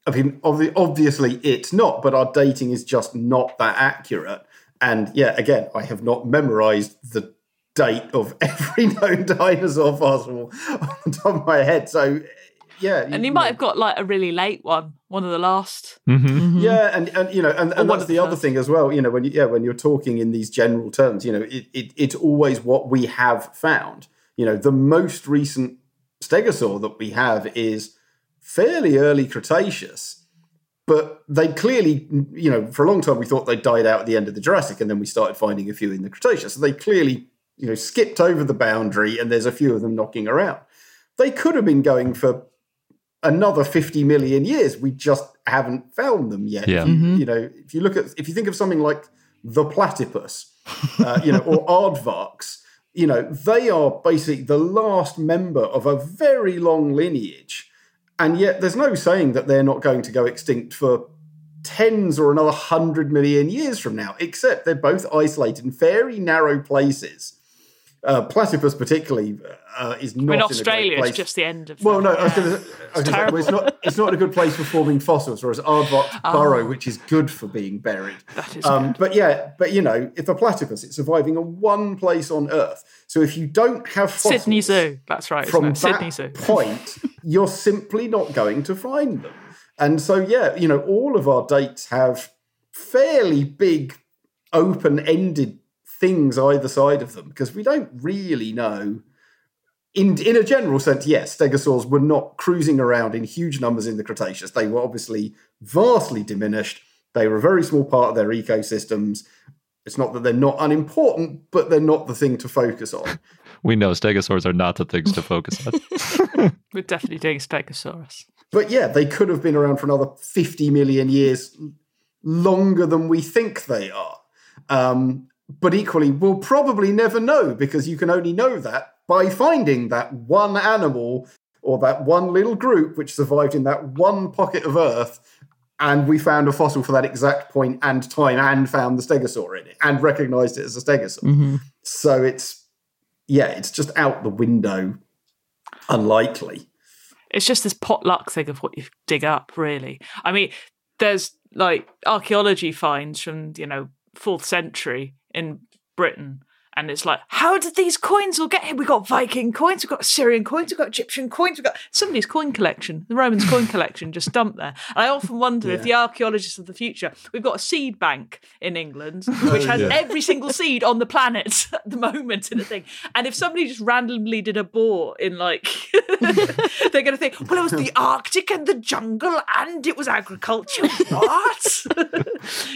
I mean, obviously it's not, but our dating is just not that accurate. And yeah, again, I have not memorized the date of every known dinosaur fossil on the top of my head. So yeah, and you, might have got like a really late one, one of the last. Mm-hmm. Mm-hmm. Yeah, and and you know, and, and that's the, the other thing as well. You know, when you, yeah, when you're talking in these general terms, you know, it, it it's always what we have found. You know, the most recent stegosaur that we have is fairly early Cretaceous, but they clearly, you know, for a long time we thought they died out at the end of the Jurassic, and then we started finding a few in the Cretaceous. So they clearly, you know, skipped over the boundary, and there's a few of them knocking around. They could have been going for another 50 million years. We just haven't found them yet. Yeah. Mm-hmm. You know, if you look at, if you think of something like the platypus, uh, you know, or aardvarks, you know, they are basically the last member of a very long lineage. And yet there's no saying that they're not going to go extinct for tens or another hundred million years from now, except they're both isolated in very narrow places uh, platypus, particularly, uh, is not. in Australia, it's just the end of. Well, no, I was going to say, well, it's not. It's not a good place for forming fossils, whereas aardvarks oh. burrow, which is good for being buried. That is. Um, but yeah, but you know, if a platypus, it's surviving in one place on Earth. So if you don't have fossils Sydney Zoo, that's right. From that Sydney Zoo. point, you're simply not going to find them. And so, yeah, you know, all of our dates have fairly big, open-ended things either side of them because we don't really know. In, in a general sense, yes, stegosaurs were not cruising around in huge numbers in the Cretaceous. They were obviously vastly diminished. They were a very small part of their ecosystems. It's not that they're not unimportant, but they're not the thing to focus on. We know stegosaurs are not the things to focus on. we're definitely doing Stegosaurus. But yeah, they could have been around for another 50 million years longer than we think they are. Um, but equally, we'll probably never know because you can only know that by finding that one animal or that one little group which survived in that one pocket of Earth. And we found a fossil for that exact point and time and found the stegosaur in it and recognized it as a stegosaur. Mm-hmm. So it's, yeah, it's just out the window, unlikely. It's just this potluck thing of what you dig up, really. I mean, there's like archaeology finds from, you know, fourth century in Britain. And it's like, how did these coins all get here? We got Viking coins, we've got Syrian coins, we've got Egyptian coins, we've got somebody's coin collection, the Romans' coin collection just dumped there. And I often wonder yeah. if the archaeologists of the future, we've got a seed bank in England, oh, which has yeah. every single seed on the planet at the moment in a thing. And if somebody just randomly did a bore in like, they're going to think, well, it was the Arctic and the jungle and it was agriculture. What?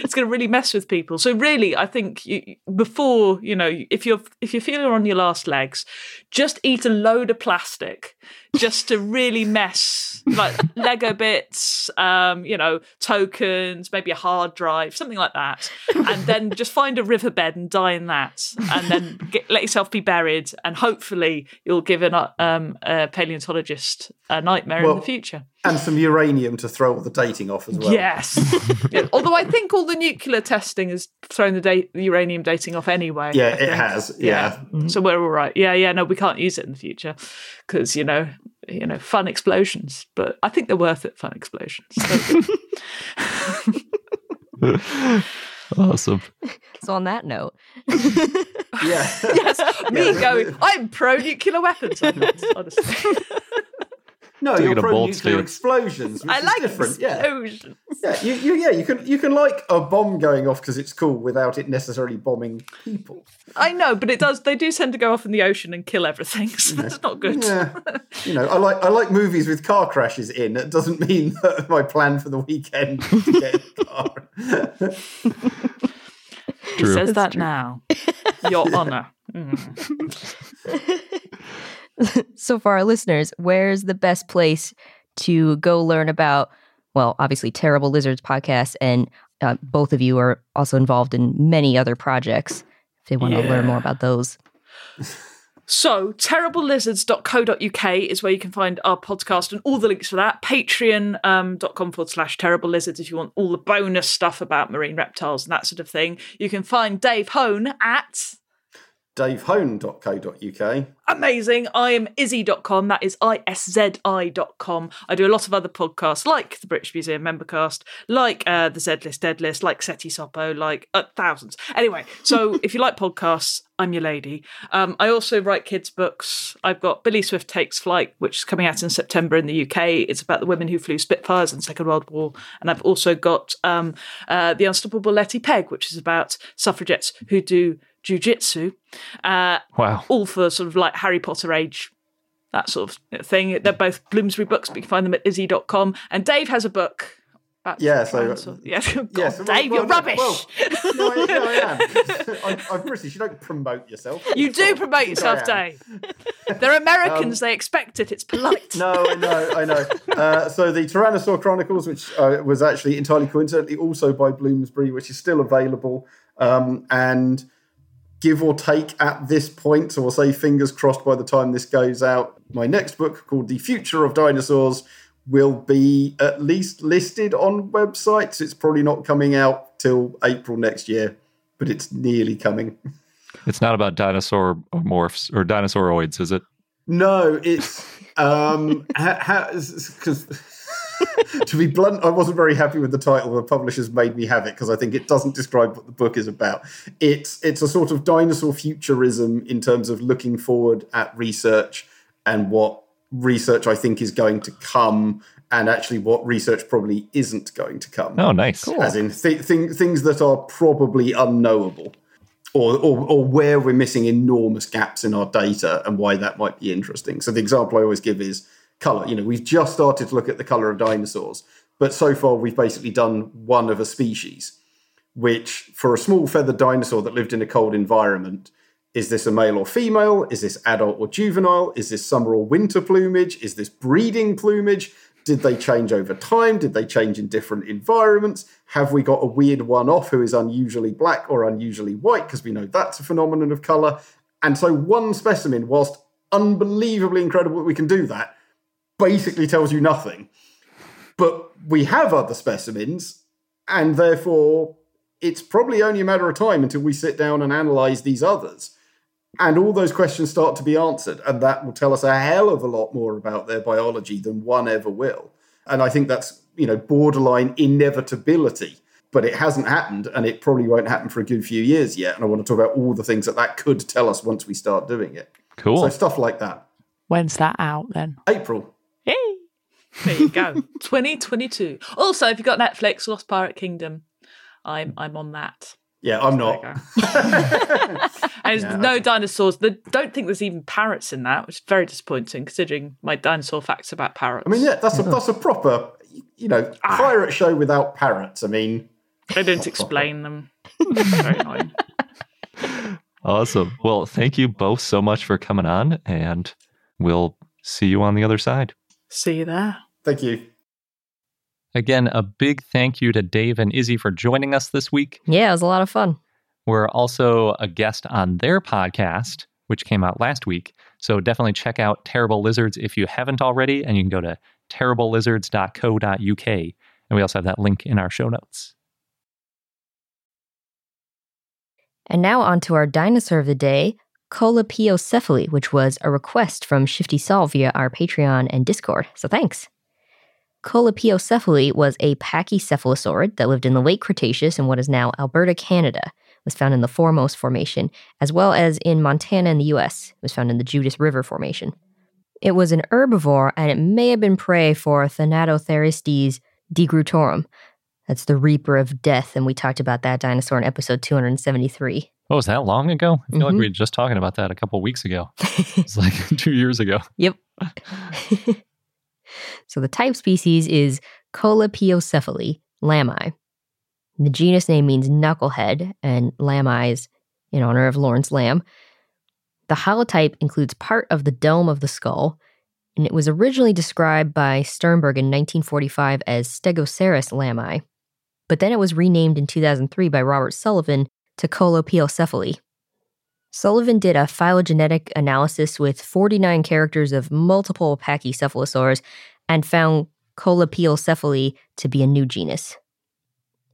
it's going to really mess with people. So really, I think you, before, you know, if you're if you feel you're on your last legs, just eat a load of plastic just to really mess like Lego bits, um, you know, tokens, maybe a hard drive, something like that, and then just find a riverbed and die in that, and then get, let yourself be buried, and hopefully you'll give an, um, a paleontologist a nightmare well, in the future. And some uranium to throw all the dating off as well. Yes. yeah. Although I think all the nuclear testing has thrown the, da- the uranium dating off anyway. Yeah, it has. Yeah. yeah. Mm-hmm. So we're all right. Yeah, yeah. No, we can't use it in the future because you know you know, fun explosions. But I think they're worth it, fun explosions. awesome. So on that note, yeah, yes, me yeah. going, I'm pro nuclear weapons. honestly. No, you're pro nuclear explosions. Which I like is different. explosions. Yeah. yeah, you, you, yeah, you can you can like a bomb going off because it's cool without it necessarily bombing people. I know, but it does. They do tend to go off in the ocean and kill everything, so yeah. that's not good. Yeah, you know, I like I like movies with car crashes in. It doesn't mean that my plan for the weekend to get a car. True. He says that true. now, Your Honour. Mm. so for our listeners, where's the best place to go learn about? Well, obviously, Terrible Lizards podcast, and uh, both of you are also involved in many other projects. If they want yeah. to learn more about those. So, terriblelizards.co.uk is where you can find our podcast and all the links for that. Patreon.com um, forward slash terrible lizards if you want all the bonus stuff about marine reptiles and that sort of thing. You can find Dave Hone at davehone.co.uk. Amazing. I am iszi.com. That is I-S-Z-I.com. I do a lot of other podcasts like the British Museum Membercast, like uh, the Z List Dead List, like SETI Sopo, like uh, thousands. Anyway, so if you like podcasts, I'm your lady. Um, I also write kids' books. I've got Billie Swift Takes Flight, which is coming out in September in the UK. It's about the women who flew Spitfires in the Second World War. And I've also got um, uh, The Unstoppable Letty Pegg, which is about suffragettes who do jujitsu. Uh, Wow. all for sort of like Harry Potter age, that sort of thing. They're both Bloomsbury books, but you can find them at iszi.com. And Dave has a book. about Yeah, so- dinosaurs. yeah, God, Yes, well- Dave, well, you're no, rubbish. well, no, I, no, I am. I'm, I'm British. You don't promote yourself. you do Sorry. promote yourself, Dave. They're Americans. they expect it. It's polite. Um, No, I know, I know. Uh, so the Tyrannosaur Chronicles, which uh, was actually entirely coincidentally also by Bloomsbury, which is still available, um, and give or take at this point, so we'll say fingers crossed by the time this goes out. My next book, called The Future of Dinosaurs, will be at least listed on websites. It's probably not coming out till April next year, but it's nearly coming. It's not about dinosaur morphs or dinosauroids, is it? No, it's um because to be blunt, I wasn't very happy with the title. The publishers made me have it because I think it doesn't describe what the book is about. It's it's a sort of dinosaur futurism in terms of looking forward at research and what research I think is going to come, and actually what research probably isn't going to come. Oh, nice. As in th- th- things that are probably unknowable. Or, or, or where we're missing enormous gaps in our data and why that might be interesting. So the example I always give is color. You know, we've just started to look at the color of dinosaurs, but so far we've basically done one of a species, which for a small feathered dinosaur that lived in a cold environment, is this a male or female? Is this adult or juvenile? Is this summer or winter plumage? Is this breeding plumage? Did they change over time? Did they change in different environments? Have we got a weird one off who is unusually black or unusually white? Because we know that's a phenomenon of color. And so one specimen, whilst unbelievably incredible that we can do that, basically tells you nothing. But we have other specimens, and therefore it's probably only a matter of time until we sit down and analyze these others. And all those questions start to be answered, and that will tell us a hell of a lot more about their biology than one ever will. And I think that's, you know, borderline inevitability. But it hasn't happened, and it probably won't happen for a good few years yet. And I want to talk about all the things that that could tell us once we start doing it. Cool. So stuff like that. When's that out then? April. Yay! There you go. 2022. Also, if you've got Netflix, Lost Pirate Kingdom, I'm I'm on that. Yeah, I'm not. And there's Yeah, no dinosaurs. I don't think there's even parrots in that, which is very disappointing considering my dinosaur facts about parrots. I mean, yeah, that's a that's a proper, you know, ah. pirate show without parrots. I mean, they didn't explain them. very annoying. Awesome. Well, thank you both so much for coming on, and we'll see you on the other side. See you there. thank you. Again, a big thank you to Dave and Iszi for joining us this week. Yeah, it was a lot of fun. We're also a guest on their podcast, which came out last week. So definitely check out Terrible Lizards if you haven't already, and you can go to terriblelizards.co.uk. And we also have that link in our show notes. And now on to our dinosaur of the day, Colepiocephale, which was a request from Shifty Solve via our Patreon and Discord. So thanks. Colepiocephale was a pachycephalosaurid that lived in the late Cretaceous in what is now Alberta, Canada. Was found in the Foremost Formation, as well as in Montana in the US. It was found in the Judith River Formation. It was an herbivore, and it may have been prey for Thanatotheristes degrootorum. That's the Reaper of Death, and we talked about that dinosaur in episode 273. Oh, was that long ago? I feel like Mhm. we were just talking about that a couple weeks ago. It's like two years ago. Yep. so the type species is Colepiocephale lambei. The genus name means knucklehead, and lambei is in honor of Lawrence Lambe. The holotype includes part of the dome of the skull, and it was originally described by Sternberg in 1945 as Stegoceras lambei, but then it was renamed in 2003 by Robert Sullivan to Colepiocephale. Sullivan did a phylogenetic analysis with 49 characters of multiple pachycephalosaurs and found Colepiocephale to be a new genus.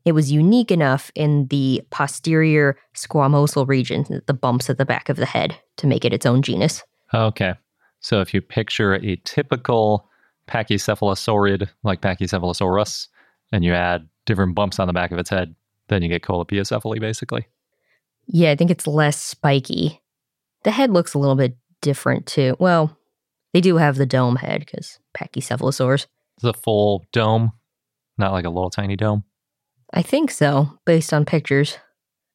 It was unique enough in the posterior squamosal region, the bumps at the back of the head, to make it its own genus. Okay. So if you picture a typical pachycephalosaurid like Pachycephalosaurus, and you add different bumps on the back of its head, then you get Colepiocephale, basically. Yeah, I think it's less spiky. The head looks a little bit different too. Well, they do have the dome head because Pachycephalosaurs. The full dome, not like a little tiny dome. I think so, based on pictures.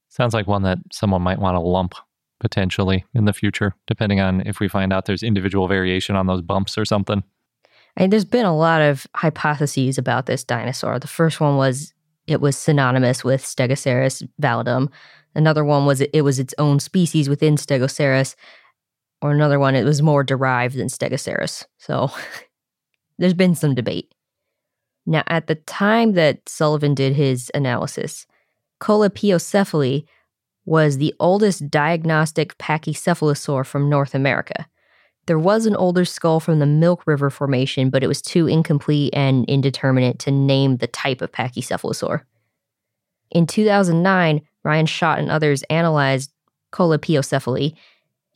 Sounds like one that someone might want to lump potentially in the future, depending on if we find out there's individual variation on those bumps or something. And there's been a lot of hypotheses about this dinosaur. The first one was it was synonymous with Stegoceras validum. Another one was it, was its own species within Stegoceras, or another one it was more derived than Stegoceras. So there's been some debate. Now, at the time that Sullivan did his analysis, Colepiocephale was the oldest diagnostic pachycephalosaur from North America. There was an older skull from the Milk River Formation, but it was too incomplete and indeterminate to name the type of pachycephalosaur. In 2009, Ryan Schott and others analyzed Colepiocephale,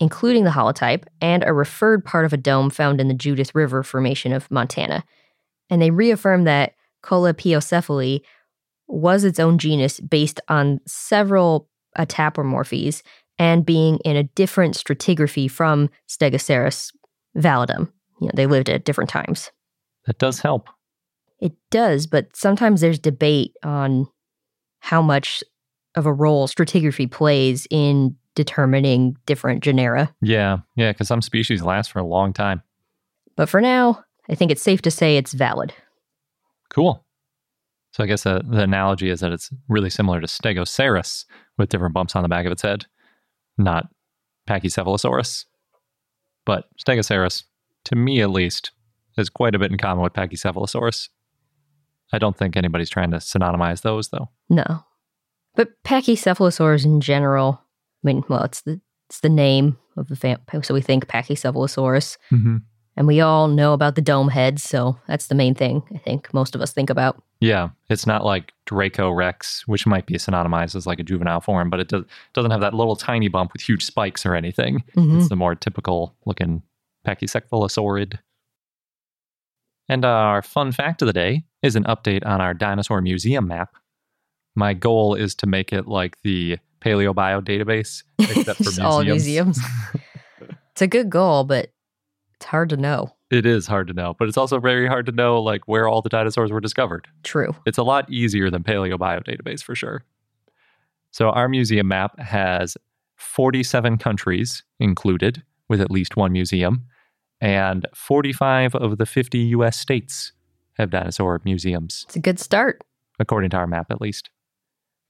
including the holotype and a referred part of a dome found in the Judith River Formation of Montana. And they reaffirmed that Colepiocephale was its own genus based on several autapomorphies and being in a different stratigraphy from Stegoceras validum. You know, they lived at different times. That does help. It does, but sometimes there's debate on how much of a role stratigraphy plays in determining different genera. Yeah, yeah, because some species last for a long time. But for now, I think it's safe to say it's valid. Cool. So I guess uh, the analogy is that it's really similar to Stegoceras with different bumps on the back of its head, not Pachycephalosaurus. But Stegoceras, to me at least, has quite a bit in common with Pachycephalosaurus. I don't think anybody's trying to synonymize those, though. No. But Pachycephalosaurs in general, I mean, well, it's the it's the name of the family, so we think Pachycephalosaurus. Mm-hmm. And we all know about the dome heads, so that's the main thing I think most of us think about. Yeah, it's not like Dracorex, which might be synonymized as like a juvenile form, but it does, doesn't have that little tiny bump with huge spikes or anything. Mhm. It's the more typical looking Pachycephalosaurid. And our fun fact of the day is an update on our dinosaur museum map. My goal is to make it like the Paleobio database, except for Just all museums. museums. it's a good goal, but it's hard to know. It is hard to know, but it's also very hard to know like where all the dinosaurs were discovered. True. It's a lot easier than Paleobio database for sure. So our museum map has 47 countries included with at least one museum, and 45 of the 50 US states have dinosaur museums, It's a good start. according to our map at least.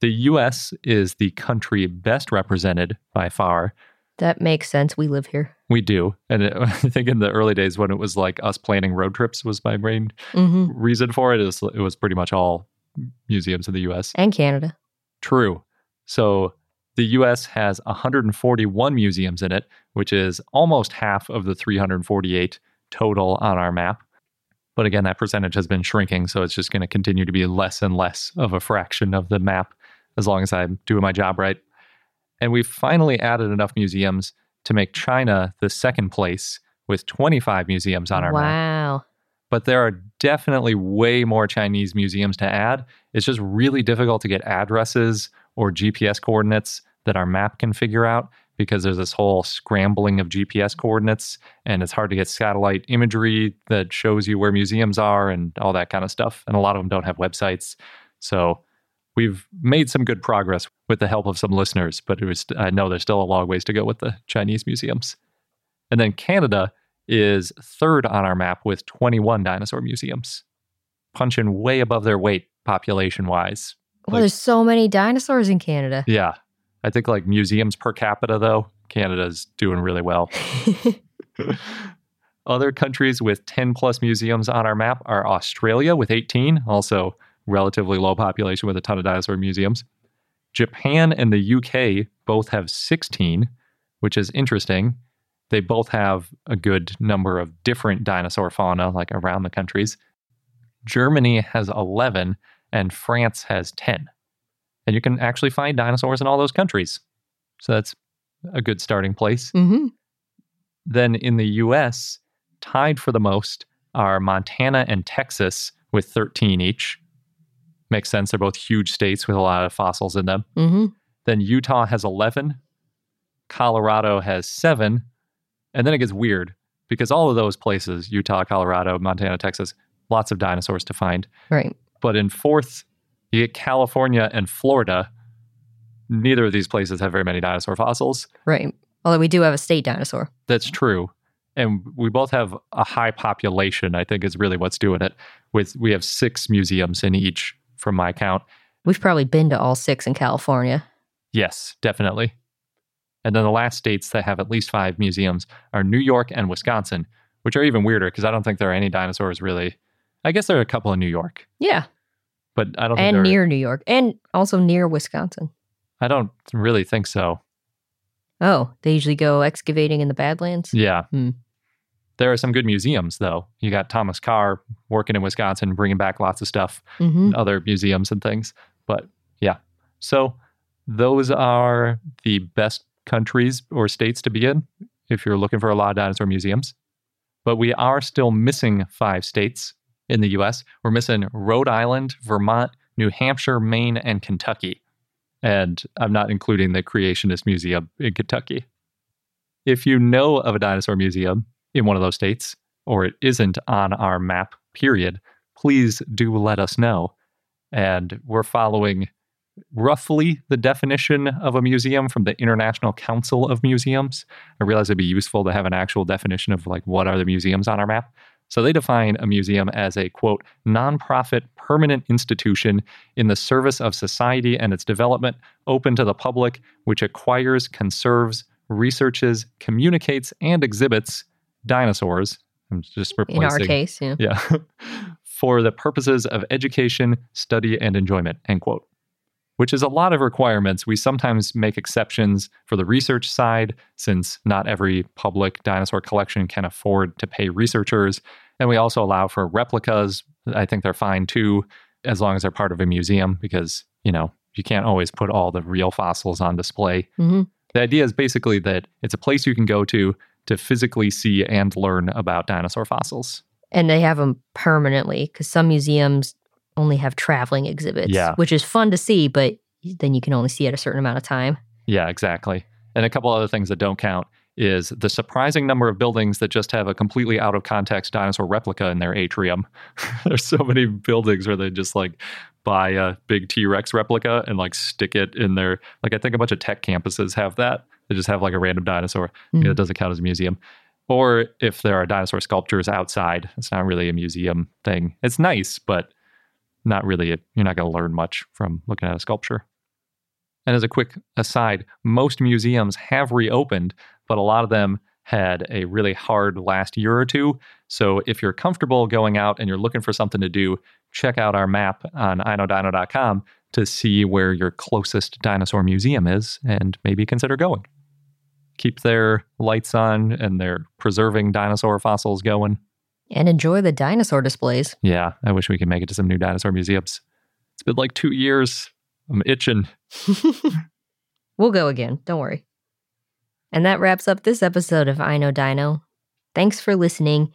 The US is the country best represented by far. That makes sense. We live here. We do. And it, I think in the early days when it was like us planning road trips was my main hmm reason for it is it was pretty much all museums in the US. And Canada. True. So the US has 141 museums in it, which is almost half of the 348 total on our map. But again, that percentage has been shrinking, so it's just going to continue to be less and less of a fraction of the map as long as I'm doing my job right. And we've finally added enough museums to make China the second place with 25 museums on our map wow. but there are definitely way more Chinese museums to add. It's just really difficult to get addresses or GPS coordinates that our map can figure out because there's this whole scrambling of GPS coordinates and it's hard to get satellite imagery that shows you where museums are and all that kind of stuff. And a lot of them don't have websites. So we've made some good progress with the help of some listeners, but it was I know there's still a long ways to go with the Chinese museums. And then Canada is third on our map with 21 dinosaur museums, punching way above their weight population wise. Well, Like- there's so many dinosaurs in Canada. Yeah. I think like museums per capita, though, Canada's doing really well. Other countries with 10 plus museums on our map are Australia with 18, also relatively low population with a ton of dinosaur museums. Japan and the UK both have 16, which is interesting. They both have a good number of different dinosaur fauna, like around the countries. Germany has 11 and France has 10. And you can actually find dinosaurs in all those countries. So that's a good starting place. Mm-hmm. Then in the US, tied for the most are Montana and Texas with 13 each. Makes sense. They're both huge states with a lot of fossils in them. Mm-hmm. Then Utah has 11. Colorado has seven. And then it gets weird because all of those places Utah, Colorado, Montana, Texas lots of dinosaurs to find. Right. But in fourth, you get California and Florida. Neither of these places have very many dinosaur fossils. Right. Although we do have a state dinosaur. That's true. And we both have a high population, I think is really what's doing it. With we have six museums in each from my count. We've probably been to all six in California. Yes, definitely. And then the last states that have at least five museums are New York and Wisconsin, which are even weirder because I don't think there are any dinosaurs really. I guess there are a couple in New York, Yeah. But I don't think And near New York. And also near Wisconsin. I don't really think so. Oh, they usually go excavating in the Badlands. Yeah. Hmm. There are some good museums, though. You got Thomas Carr working in Wisconsin, bringing back lots of stuff, Mm-hmm. other museums and things. But yeah. So those are the best countries or states to be in if you're looking for a lot of dinosaur museums. But we are still missing five states in the US. We're missing Rhode Island, Vermont, New Hampshire, Maine, and Kentucky. And I'm not including the Creationist Museum in Kentucky. If you know of a dinosaur museum in one of those states, or it isn't on our map, period, please do let us know. And we're following roughly the definition of a museum from the International Council of Museums. I realize it'd be useful to have an actual definition of like what are the museums on our map. So they define a museum as a quote, nonprofit permanent institution in the service of society and its development, open to the public, which acquires, conserves, researches, communicates, and exhibits dinosaurs. I'm just replacing In our case, yeah. yeah. for the purposes of education, study, and enjoyment, end quote. Which is a lot of requirements. We sometimes make exceptions for the research side, since not every public dinosaur collection can afford to pay researchers. And we also allow for replicas. I think they're fine too, as long as they're part of a museum, because, you know, you can't always put all the real fossils on display. Mhm. The idea is basically that it's a place you can go to to physically see and learn about dinosaur fossils. And they have them permanently because some museums only have traveling exhibits, Yeah. which is fun to see, but then you can only see it a certain amount of time. Yeah, exactly. And a couple other things that don't count is the surprising number of buildings that just have a completely out of context dinosaur replica in their atrium. There's so many buildings where they just like buy a big T Rex replica and like stick it in their like I think a bunch of tech campuses have that. They just have like a random dinosaur. Mm. It doesn't count as a museum. Or if there are dinosaur sculptures outside, it's not really a museum thing. It's nice, but not really. A, you're not going to learn much from looking at a sculpture. And as a quick aside, most museums have reopened, but a lot of them had a really hard last year or two. So if you're comfortable going out and you're looking for something to do, check out our map on iknowdino.com to see where your closest dinosaur museum is and maybe consider going. Keep their lights on and their preserving dinosaur fossils going. And enjoy the dinosaur displays. Yeah, I wish we could make it to some new dinosaur museums. It's been like two years. I'm itching. We'll go again. Don't worry. And that wraps up this episode of I Know Dino. Thanks for listening.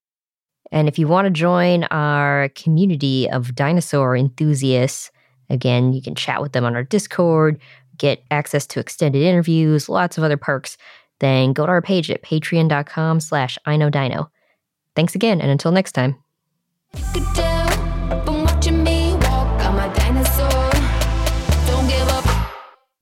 And if you want to join our community of dinosaur enthusiasts, again, you can chat with them on our Discord, get access to extended interviews, lots of other perks. Then go to our page at patreon.com slash I Know Dino. Thanks again, and until next time.